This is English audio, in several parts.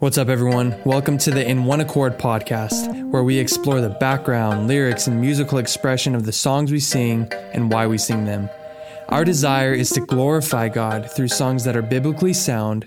What's up, everyone? Welcome to the In One Accord podcast, where we explore the background, lyrics, and musical expression of the songs we sing and why we sing them. Our desire is to glorify God through songs that are biblically sound,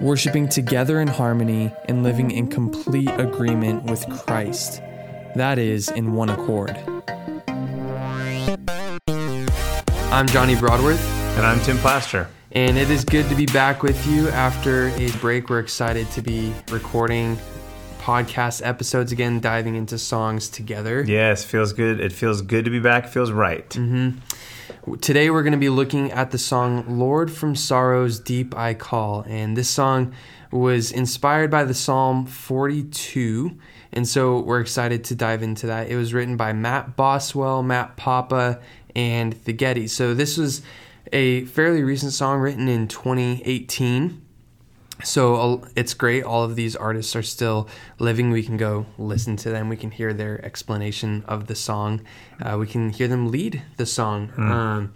worshiping together in harmony, and living in complete agreement with Christ. That is, in one accord. I'm Johnny Broadworth. And I'm Tim Plaster. And it is good to be back with you after a break. We're excited to be recording podcast episodes again, diving into songs together. Yes, feels good. It feels good to be back. Feels right. Mm-hmm. Today we're going to be looking at the song Lord from Sorrows Deep I Call. And this song was inspired by the Psalm 42. And so we're excited to dive into that. It was written by Matt Boswell, Matt Papa, and the Getty. So this was a fairly recent song written in 2018. So it's great. All of these artists are still living. We can go listen to them. We can hear their explanation of the song. Uh, we can hear them lead the song. Mm. Um,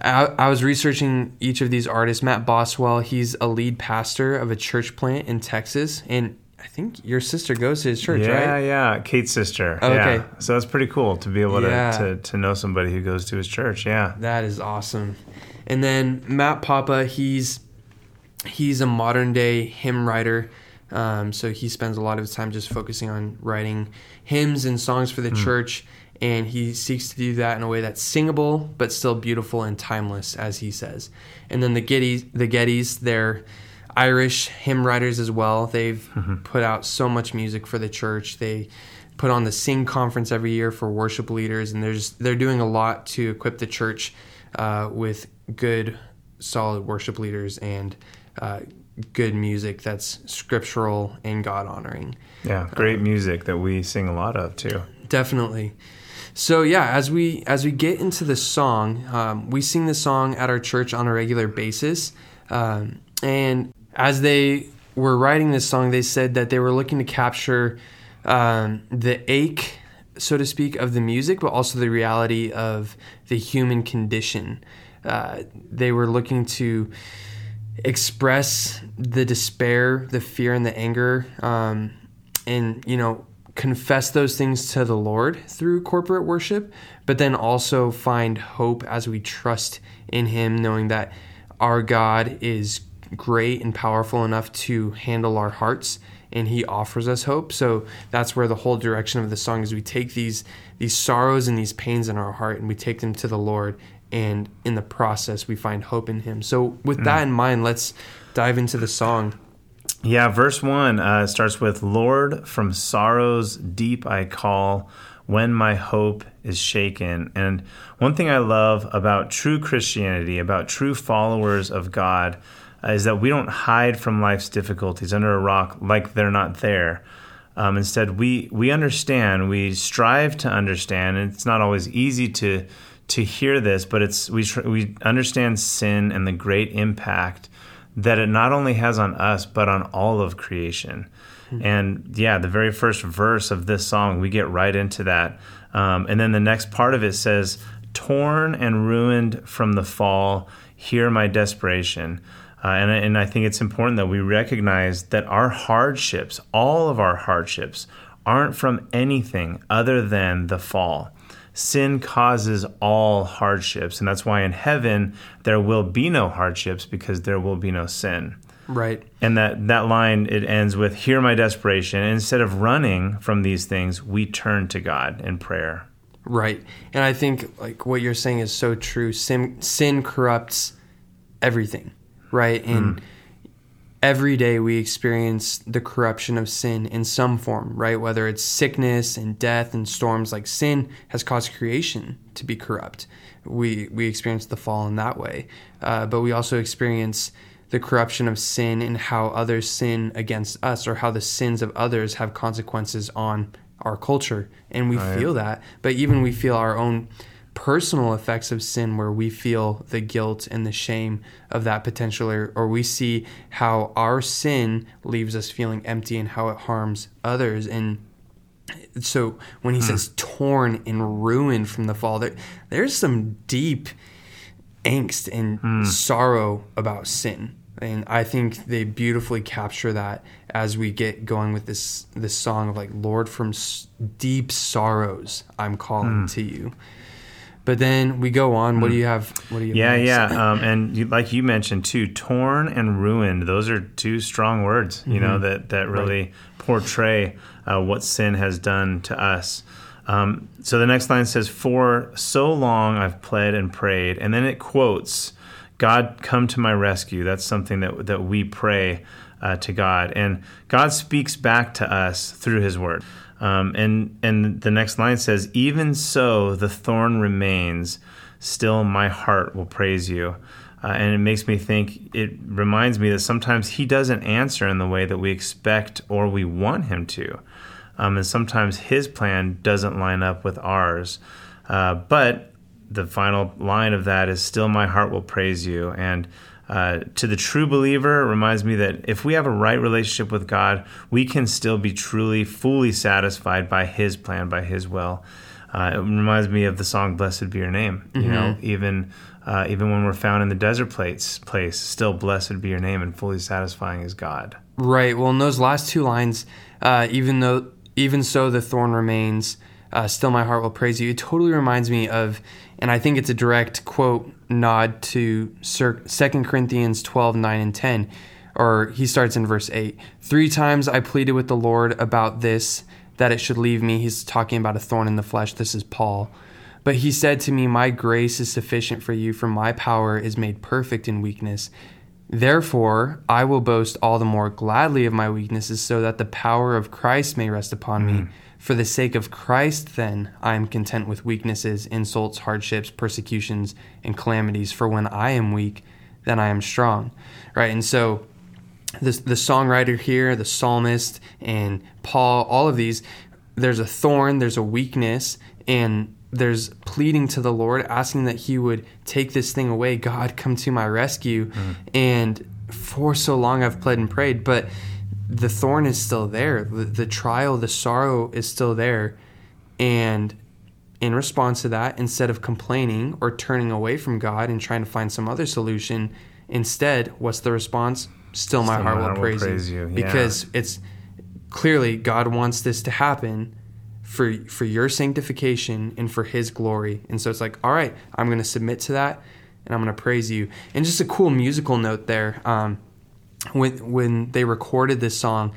I, I, was researching each of these artists. Matt Boswell, he's a lead pastor of a church plant in Texas, and I think your sister goes to his church, yeah, right? Yeah, yeah, Kate's sister. Oh, okay, yeah. so that's pretty cool to be able yeah. to, to to know somebody who goes to his church. Yeah, that is awesome. And then Matt Papa, he's he's a modern day hymn writer. Um, so he spends a lot of his time just focusing on writing hymns and songs for the mm. church, and he seeks to do that in a way that's singable but still beautiful and timeless, as he says. And then the Gettys, the Gettys, they're Irish hymn writers as well. They've mm-hmm. put out so much music for the church. They put on the Sing conference every year for worship leaders, and they're just, they're doing a lot to equip the church uh, with good, solid worship leaders and uh, good music that's scriptural and God honoring. Yeah, great um, music that we sing a lot of too. Definitely. So yeah, as we as we get into the song, um, we sing the song at our church on a regular basis, um, and as they were writing this song, they said that they were looking to capture um, the ache, so to speak, of the music, but also the reality of the human condition. Uh, they were looking to express the despair, the fear, and the anger, um, and you know, confess those things to the Lord through corporate worship, but then also find hope as we trust in Him, knowing that our God is great and powerful enough to handle our hearts and he offers us hope. So that's where the whole direction of the song is. We take these these sorrows and these pains in our heart and we take them to the lord and in the process we find hope in him. So with mm. that in mind let's dive into the song. Yeah verse 1 uh, starts with lord from sorrows deep i call when my hope is shaken. And one thing i love about true christianity about true followers of god is that we don't hide from life's difficulties under a rock like they're not there. Um, instead, we we understand, we strive to understand, and it's not always easy to to hear this, but it's we tr- we understand sin and the great impact that it not only has on us but on all of creation. Mm-hmm. And yeah, the very first verse of this song, we get right into that, um, and then the next part of it says, "Torn and ruined from the fall, hear my desperation." Uh, and, and I think it's important that we recognize that our hardships, all of our hardships, aren't from anything other than the fall. Sin causes all hardships, and that's why in heaven there will be no hardships because there will be no sin. Right. And that, that line it ends with hear my desperation. And instead of running from these things, we turn to God in prayer. Right. And I think like what you're saying is so true. Sin sin corrupts everything right? And mm. every day we experience the corruption of sin in some form, right? Whether it's sickness and death and storms, like sin has caused creation to be corrupt. We we experience the fall in that way, uh, but we also experience the corruption of sin and how others sin against us, or how the sins of others have consequences on our culture, and we right. feel that. But even we feel our own personal effects of sin where we feel the guilt and the shame of that potential or, or, we see how our sin leaves us feeling empty and how it harms others and so when he mm. says torn and ruined from the fall there, there's some deep angst and mm. sorrow about sin and I think they beautifully capture that as we get going with this this song of like Lord from s- deep sorrows I'm calling Mm. to you. But then we go on. What do you have? What do you? Yeah, next? yeah, um, and you, like you mentioned too, torn and ruined. Those are two strong words, you know, that that really portray uh, what sin has done to us. Um, so the next line says, "For so long I've pled and prayed," and then it quotes, "God, come to my rescue." That's something that that we pray uh, to God, and God speaks back to us through His Word. Um, and and the next line says, "Even so, the thorn remains. Still, my heart will praise you." Uh, and it makes me think. It reminds me that sometimes He doesn't answer in the way that we expect or we want Him to, um, and sometimes His plan doesn't line up with ours. Uh, but the final line of that is, "Still, my heart will praise you." And uh, to the true believer, it reminds me that if we have a right relationship with God, we can still be truly, fully satisfied by His plan, by His will. Uh, it reminds me of the song "Blessed Be Your Name." You know, even uh, even when we're found in the desert place, place, still blessed be Your name, and fully satisfying is God. Right. Well, in those last two lines, uh, even though even so the thorn remains, uh, still my heart will praise you. It totally reminds me of, and I think it's a direct quote nod to Second Corinthians 12, 9, and 10. Or he starts in verse 8. Three times I pleaded with the Lord about this, that it should leave me. He's talking about a thorn in the flesh. This is Paul. But he said to me, My grace is sufficient for you, for my power is made perfect in weakness. Therefore, I will boast all the more gladly of my weaknesses, so that the power of Christ may rest upon me. Mm-hmm. For the sake of Christ, then, I am content with weaknesses, insults, hardships, persecutions, and calamities. For when I am weak, then I am strong. Right? And so, the, the songwriter here, the psalmist, and Paul, all of these, there's a thorn, there's a weakness, and there's pleading to the Lord, asking that He would take this thing away. God, come to my rescue. Mm. And for so long, I've pled and prayed, but the thorn is still there. The, the trial, the sorrow is still there. And in response to that, instead of complaining or turning away from God and trying to find some other solution, instead, what's the response? Still, my Still heart my will heart will praise, praise you. you. Yeah. Because it's clearly God wants this to happen for for your sanctification and for His glory. And so it's like, all right, I'm going to submit to that, and I'm going to praise you. And just a cool musical note there. Um, when when they recorded this song,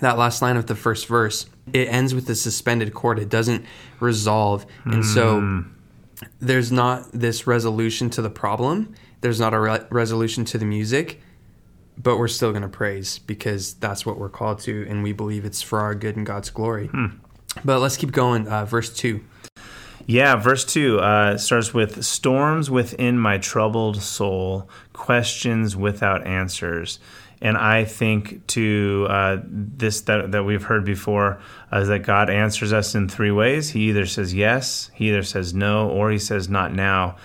that last line of the first verse, it ends with a suspended chord. It doesn't resolve, and so there's not this resolution to the problem. There's not a re- resolution to the music, but we're still going to praise because that's what we're called to, and we believe it's for our good and God's glory. But let's keep going. Uh, verse two. Yeah, verse 2 uh, starts with storms within my troubled soul, questions without answers. And I think to uh, this that, that we've heard before uh, is that God answers us in three ways. He either says yes, he either says no, or he says not now.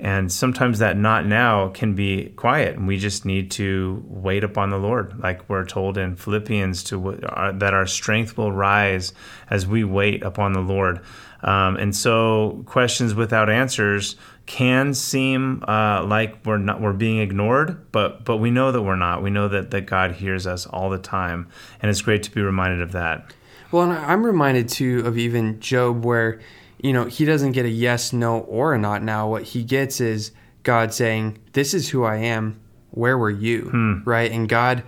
And sometimes that not now can be quiet, and we just need to wait upon the Lord, like we're told in Philippians, to uh, that our strength will rise as we wait upon the Lord. Um, and so, questions without answers can seem uh, like we're not we're being ignored, but but we know that we're not. We know that that God hears us all the time, and it's great to be reminded of that. Well, and I'm reminded too of even Job, where you know he doesn't get a yes, no, or a not now. What he gets is God saying, "This is who I am. Where were you?" Right, and God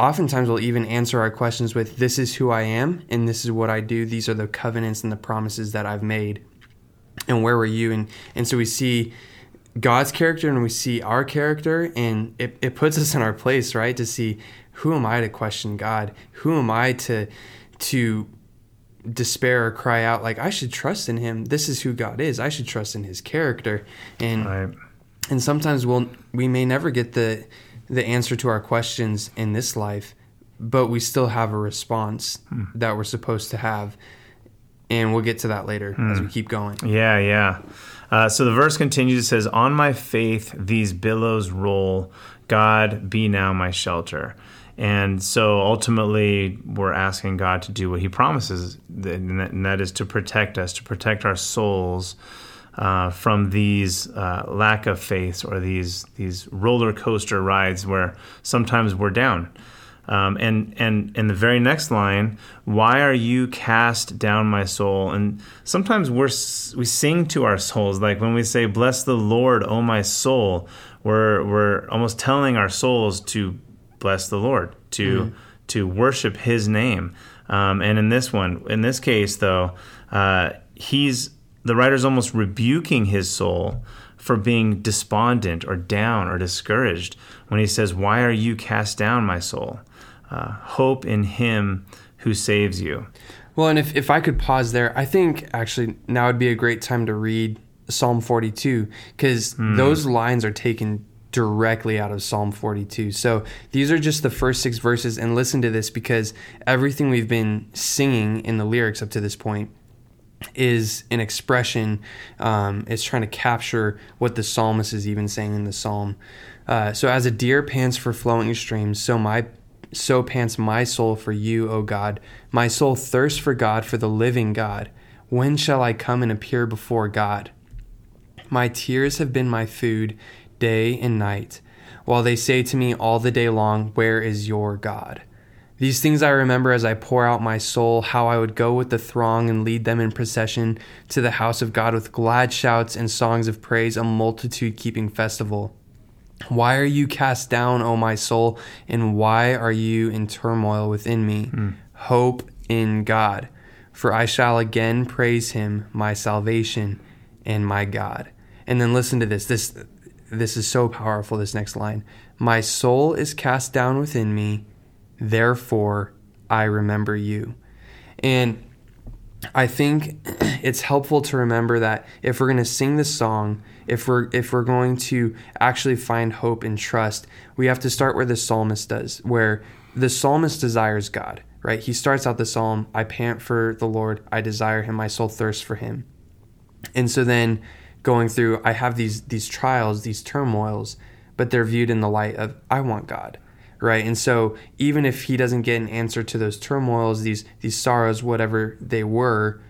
oftentimes we'll even answer our questions with, "This is who I am, and this is what I do. These are the covenants and the promises that I've made." And where were you? And and so we see God's character and we see our character, and it, it puts us in our place, right? To see who am I to question God? Who am I to to despair or cry out like I should trust in him. This is who God is. I should trust in his character. And Right. and sometimes we'll we may never get the the answer to our questions in this life, but we still have a response that we're supposed to have. And we'll get to that later as we keep going. Yeah, yeah. Uh, so the verse continues. It says, "On my faith these billows roll. God be now my shelter." And so ultimately, we're asking God to do what He promises, and that is to protect us, to protect our souls uh, from these uh, lack of faith or these these roller coaster rides where sometimes we're down. Um, and and in the very next line, why are you cast down, my soul? And sometimes we're we sing to our souls, like when we say, "Bless the Lord, O my soul." We're we're almost telling our souls to bless the Lord, to mm. to worship His name. Um, and in this one, in this case, though, uh, he's the writer's almost rebuking his soul for being despondent or down or discouraged when he says, "Why are you cast down, my soul?" Uh, hope in Him who saves you. Well, and if, if I could pause there, I think actually now would be a great time to read Psalm 42 because mm. those lines are taken directly out of Psalm 42. So these are just the first six verses, and listen to this because everything we've been singing in the lyrics up to this point is an expression. Um, it's trying to capture what the psalmist is even saying in the psalm. Uh, so as a deer pants for flowing streams, so my so pants my soul for you, O God. My soul thirsts for God, for the living God. When shall I come and appear before God? My tears have been my food day and night, while they say to me all the day long, Where is your God? These things I remember as I pour out my soul, how I would go with the throng and lead them in procession to the house of God with glad shouts and songs of praise, a multitude keeping festival. Why are you cast down, O my soul, and why are you in turmoil within me? Mm. Hope in God, for I shall again praise him, my salvation and my God. And then listen to this. This this is so powerful this next line. My soul is cast down within me, therefore I remember you. And I think it's helpful to remember that if we're going to sing this song, if we're if we're going to actually find hope and trust, we have to start where the psalmist does, where the psalmist desires God, right? He starts out the psalm, I pant for the Lord, I desire him, my soul thirsts for him. And so then going through, I have these these trials, these turmoils, but they're viewed in the light of I want God. Right. And so even if he doesn't get an answer to those turmoils, these these sorrows, whatever they were,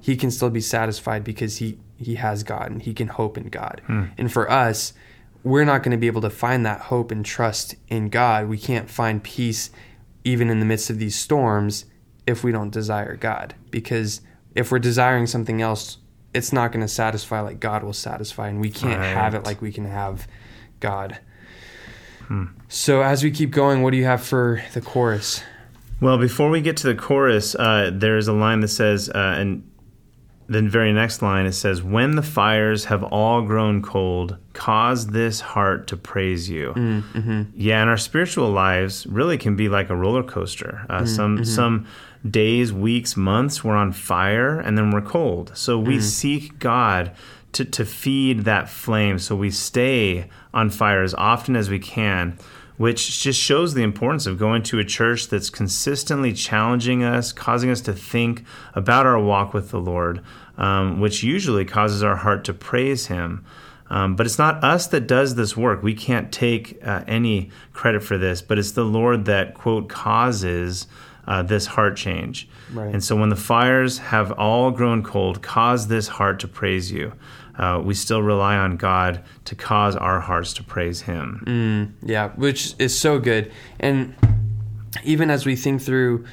he can still be satisfied because he he has God and he can hope in God. Hmm. And for us, we're not going to be able to find that hope and trust in God. We can't find peace even in the midst of these storms if we don't desire God. Because if we're desiring something else, it's not going to satisfy like God will satisfy, and we can't right. have it like we can have God. Hmm. So, as we keep going, what do you have for the chorus? Well, before we get to the chorus, uh, there is a line that says, uh, and then very next line it says when the fires have all grown cold cause this heart to praise you mm, mm-hmm. yeah and our spiritual lives really can be like a roller coaster uh, mm, some mm-hmm. some days weeks months we're on fire and then we're cold so we mm. seek god to, to feed that flame so we stay on fire as often as we can which just shows the importance of going to a church that's consistently challenging us, causing us to think about our walk with the Lord, um, which usually causes our heart to praise Him. Um, but it's not us that does this work. We can't take uh, any credit for this, but it's the Lord that, quote, causes uh, this heart change. Right. And so when the fires have all grown cold, cause this heart to praise you uh, we still rely on God to cause our hearts to praise Him. Mm, yeah, which is so good. And even as we think through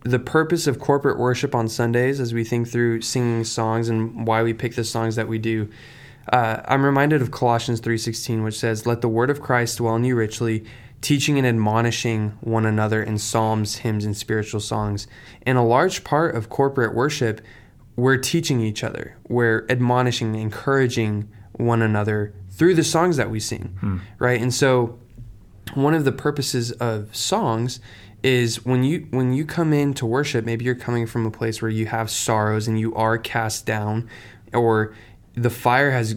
the purpose of corporate worship on Sundays, as we think through singing songs and why we pick the songs that we do, uh, I'm reminded of Colossians 3:16, which says, "Let the word of Christ dwell in you richly." teaching and admonishing one another in psalms, hymns, and spiritual songs. And a large part of corporate worship we're teaching each other, we're admonishing, encouraging one another through the songs that we sing, hmm. right? And so, one of the purposes of songs is when you when you come in to worship, maybe you're coming from a place where you have sorrows and you are cast down, or the fire has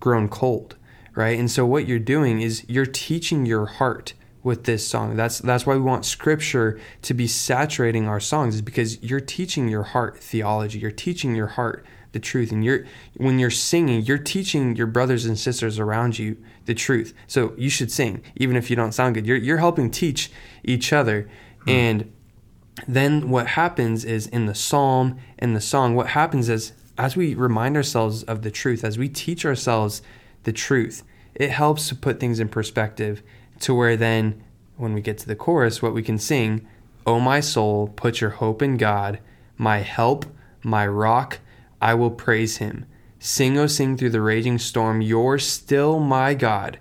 grown cold, right? And so, what you're doing is you're teaching your heart with this song. That's that's why we want scripture to be saturating our songs is because you're teaching your heart theology. You're teaching your heart the truth and you're when you're singing, you're teaching your brothers and sisters around you the truth. So you should sing even if you don't sound good. You're you're helping teach each other hmm. and then what happens is in the psalm and the song what happens is as we remind ourselves of the truth, as we teach ourselves the truth, it helps to put things in perspective to where then when we get to the chorus, what we can sing, O my soul, put your hope in God, my help, my rock, I will praise him. Sing, O sing through the raging storm, you're still my God,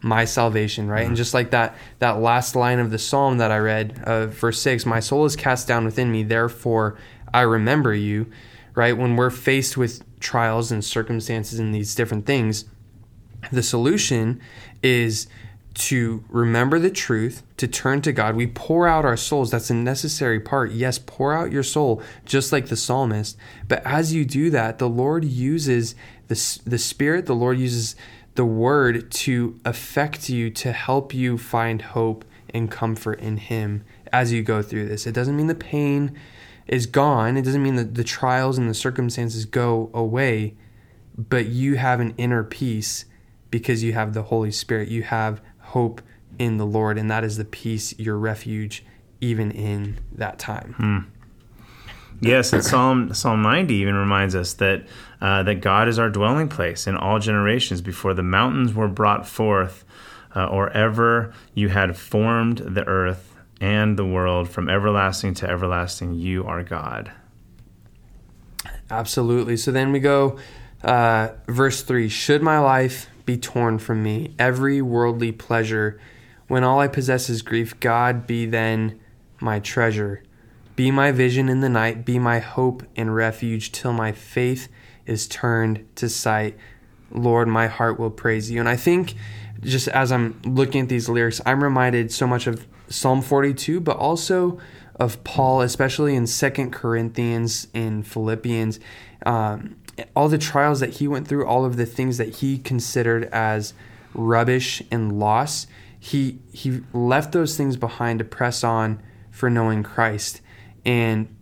my salvation, right? Mm-hmm. And just like that that last line of the psalm that I read, uh, verse 6, my soul is cast down within me, therefore I remember you, right? When we're faced with trials and circumstances and these different things, the solution is to remember the truth, to turn to God. We pour out our souls. That's a necessary part. Yes, pour out your soul, just like the psalmist. But as you do that, the Lord uses the, the Spirit, the Lord uses the Word to affect you, to help you find hope and comfort in Him as you go through this. It doesn't mean the pain is gone, it doesn't mean that the trials and the circumstances go away, but you have an inner peace because you have the Holy Spirit. You have hope in the Lord, and that is the peace, your refuge, even in that time. Hmm. Yes, and Psalm Psalm 90 even reminds us that uh, that God is our dwelling place in all generations. Before the mountains were brought forth, uh, or ever you had formed the earth and the world, from everlasting to everlasting, you are God. Absolutely. So then we go, uh, verse three: Should my life be torn from me, every worldly pleasure. When all I possess is grief, God be then my treasure. Be my vision in the night, be my hope and refuge till my faith is turned to sight. Lord, my heart will praise you. And I think just as I'm looking at these lyrics, I'm reminded so much of Psalm 42, but also of Paul, especially in Second Corinthians, and Philippians. Um, all the trials that he went through, all of the things that he considered as rubbish and loss, he he left those things behind to press on for knowing Christ. And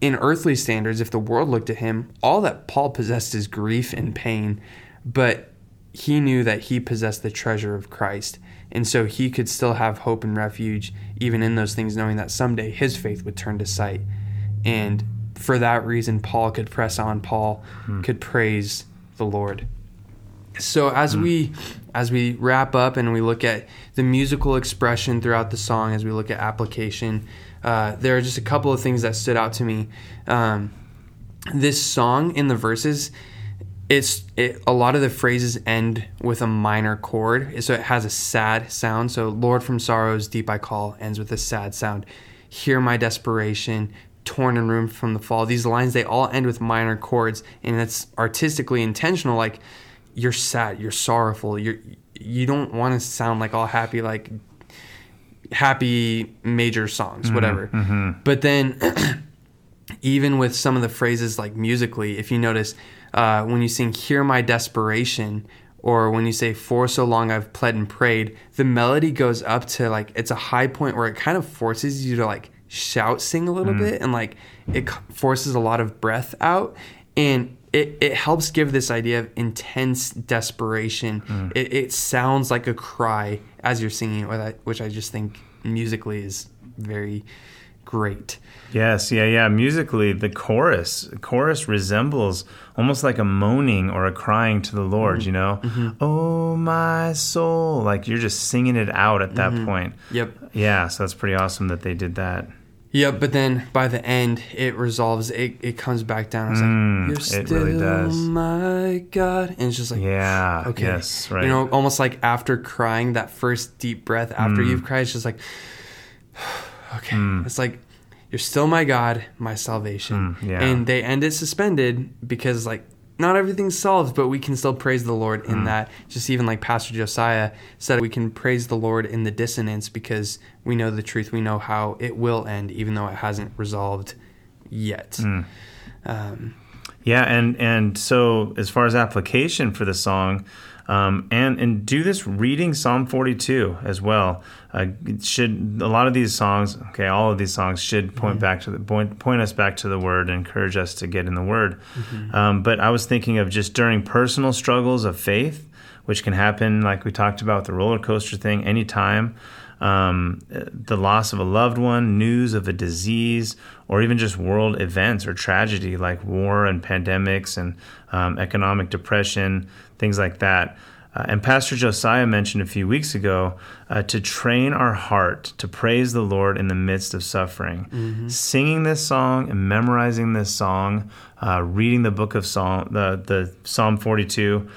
in earthly standards, if the world looked at him, all that Paul possessed is grief and pain, but he knew that he possessed the treasure of Christ. And so he could still have hope and refuge even in those things, knowing that someday his faith would turn to sight. And for that reason, Paul could press on. Paul hmm. could praise the Lord. So as hmm. we as we wrap up and we look at the musical expression throughout the song, as we look at application, uh, there are just a couple of things that stood out to me. Um, this song in the verses, it's it, a lot of the phrases end with a minor chord, so it has a sad sound. So "Lord from sorrows deep I call" ends with a sad sound. Hear my desperation, torn and ruined from the fall. These lines they all end with minor chords, and it's artistically intentional. Like you're sad, you're sorrowful, you're you don't want to sound like all happy, like happy major songs, mm-hmm, whatever. Mm-hmm. But then, even with some of the phrases like musically, if you notice, uh, when you sing "Hear My Desperation." Or when you say "For so long I've pled and prayed," the melody goes up to like it's a high point where it kind of forces you to like shout sing a little mm. bit and like it forces a lot of breath out and it, it helps give this idea of intense desperation mm. it, it, sounds like a cry as you're singing it which i just think musically is very great yes yeah yeah musically the chorus chorus resembles almost like a moaning or a crying to the lord mm-hmm. you know mm-hmm. oh my soul like you're just singing it out at that mm-hmm. point yep yeah so that's pretty awesome that they did that Yep, but then by the end it resolves. It, it comes back down. It's mm, like you're still really does. Oh my God, and it's just like yeah, okay, yes, right. You know, almost like after crying, that first deep breath after mm. you've cried, it's just like okay. Mm. It's like you're still my God, my salvation. Mm, yeah. And they end it suspended because like not everything's solved, but we can still praise the Lord in mm. that. Just even like Pastor Josiah said, we can praise the Lord in the dissonance because we know the truth. We know how it will end, even though it hasn't resolved yet. Mm. Um, yeah, and and so as far as application for the song, um, and and do this reading Psalm 42 as well. Uh, should a lot of these songs, okay, all of these songs should point mm-hmm. back to the point point us back to the Word and encourage us to get in the Word. Mm-hmm. Um, but I was thinking of just during personal struggles of faith, which can happen, like we talked about the roller coaster thing, anytime. Um, the loss of a loved one, news of a disease, or even just world events or tragedy like war and pandemics and um, economic depression, things like that. Uh, and Pastor Josiah mentioned a few weeks ago uh, to train our heart to praise the Lord in the midst of suffering. Mm-hmm. Singing this song and memorizing this song, uh, reading the book of Psalm, the, the Psalm 42,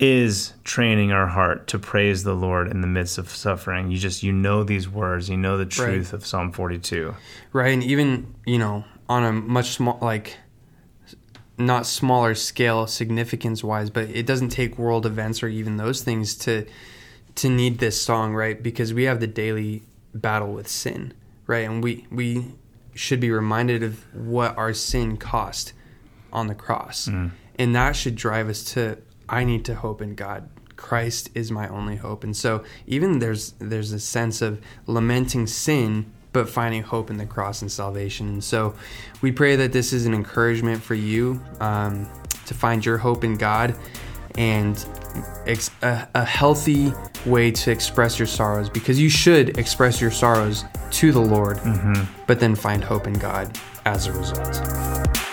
is training our heart to praise the Lord in the midst of suffering. You just you know these words, you know the truth right. of Psalm 42. Right, and even, you know, on a much small like not smaller scale significance wise, but it doesn't take world events or even those things to to need this song, right? Because we have the daily battle with sin, right? And we we should be reminded of what our sin cost on the cross. Mm. And that should drive us to I need to hope in God. Christ is my only hope. And so even there's there's a sense of lamenting sin but finding hope in the cross and salvation. And so we pray that this is an encouragement for you um, to find your hope in God and ex- a, a healthy way to express your sorrows because you should express your sorrows to the Lord, mm-hmm. but then find hope in God as a result.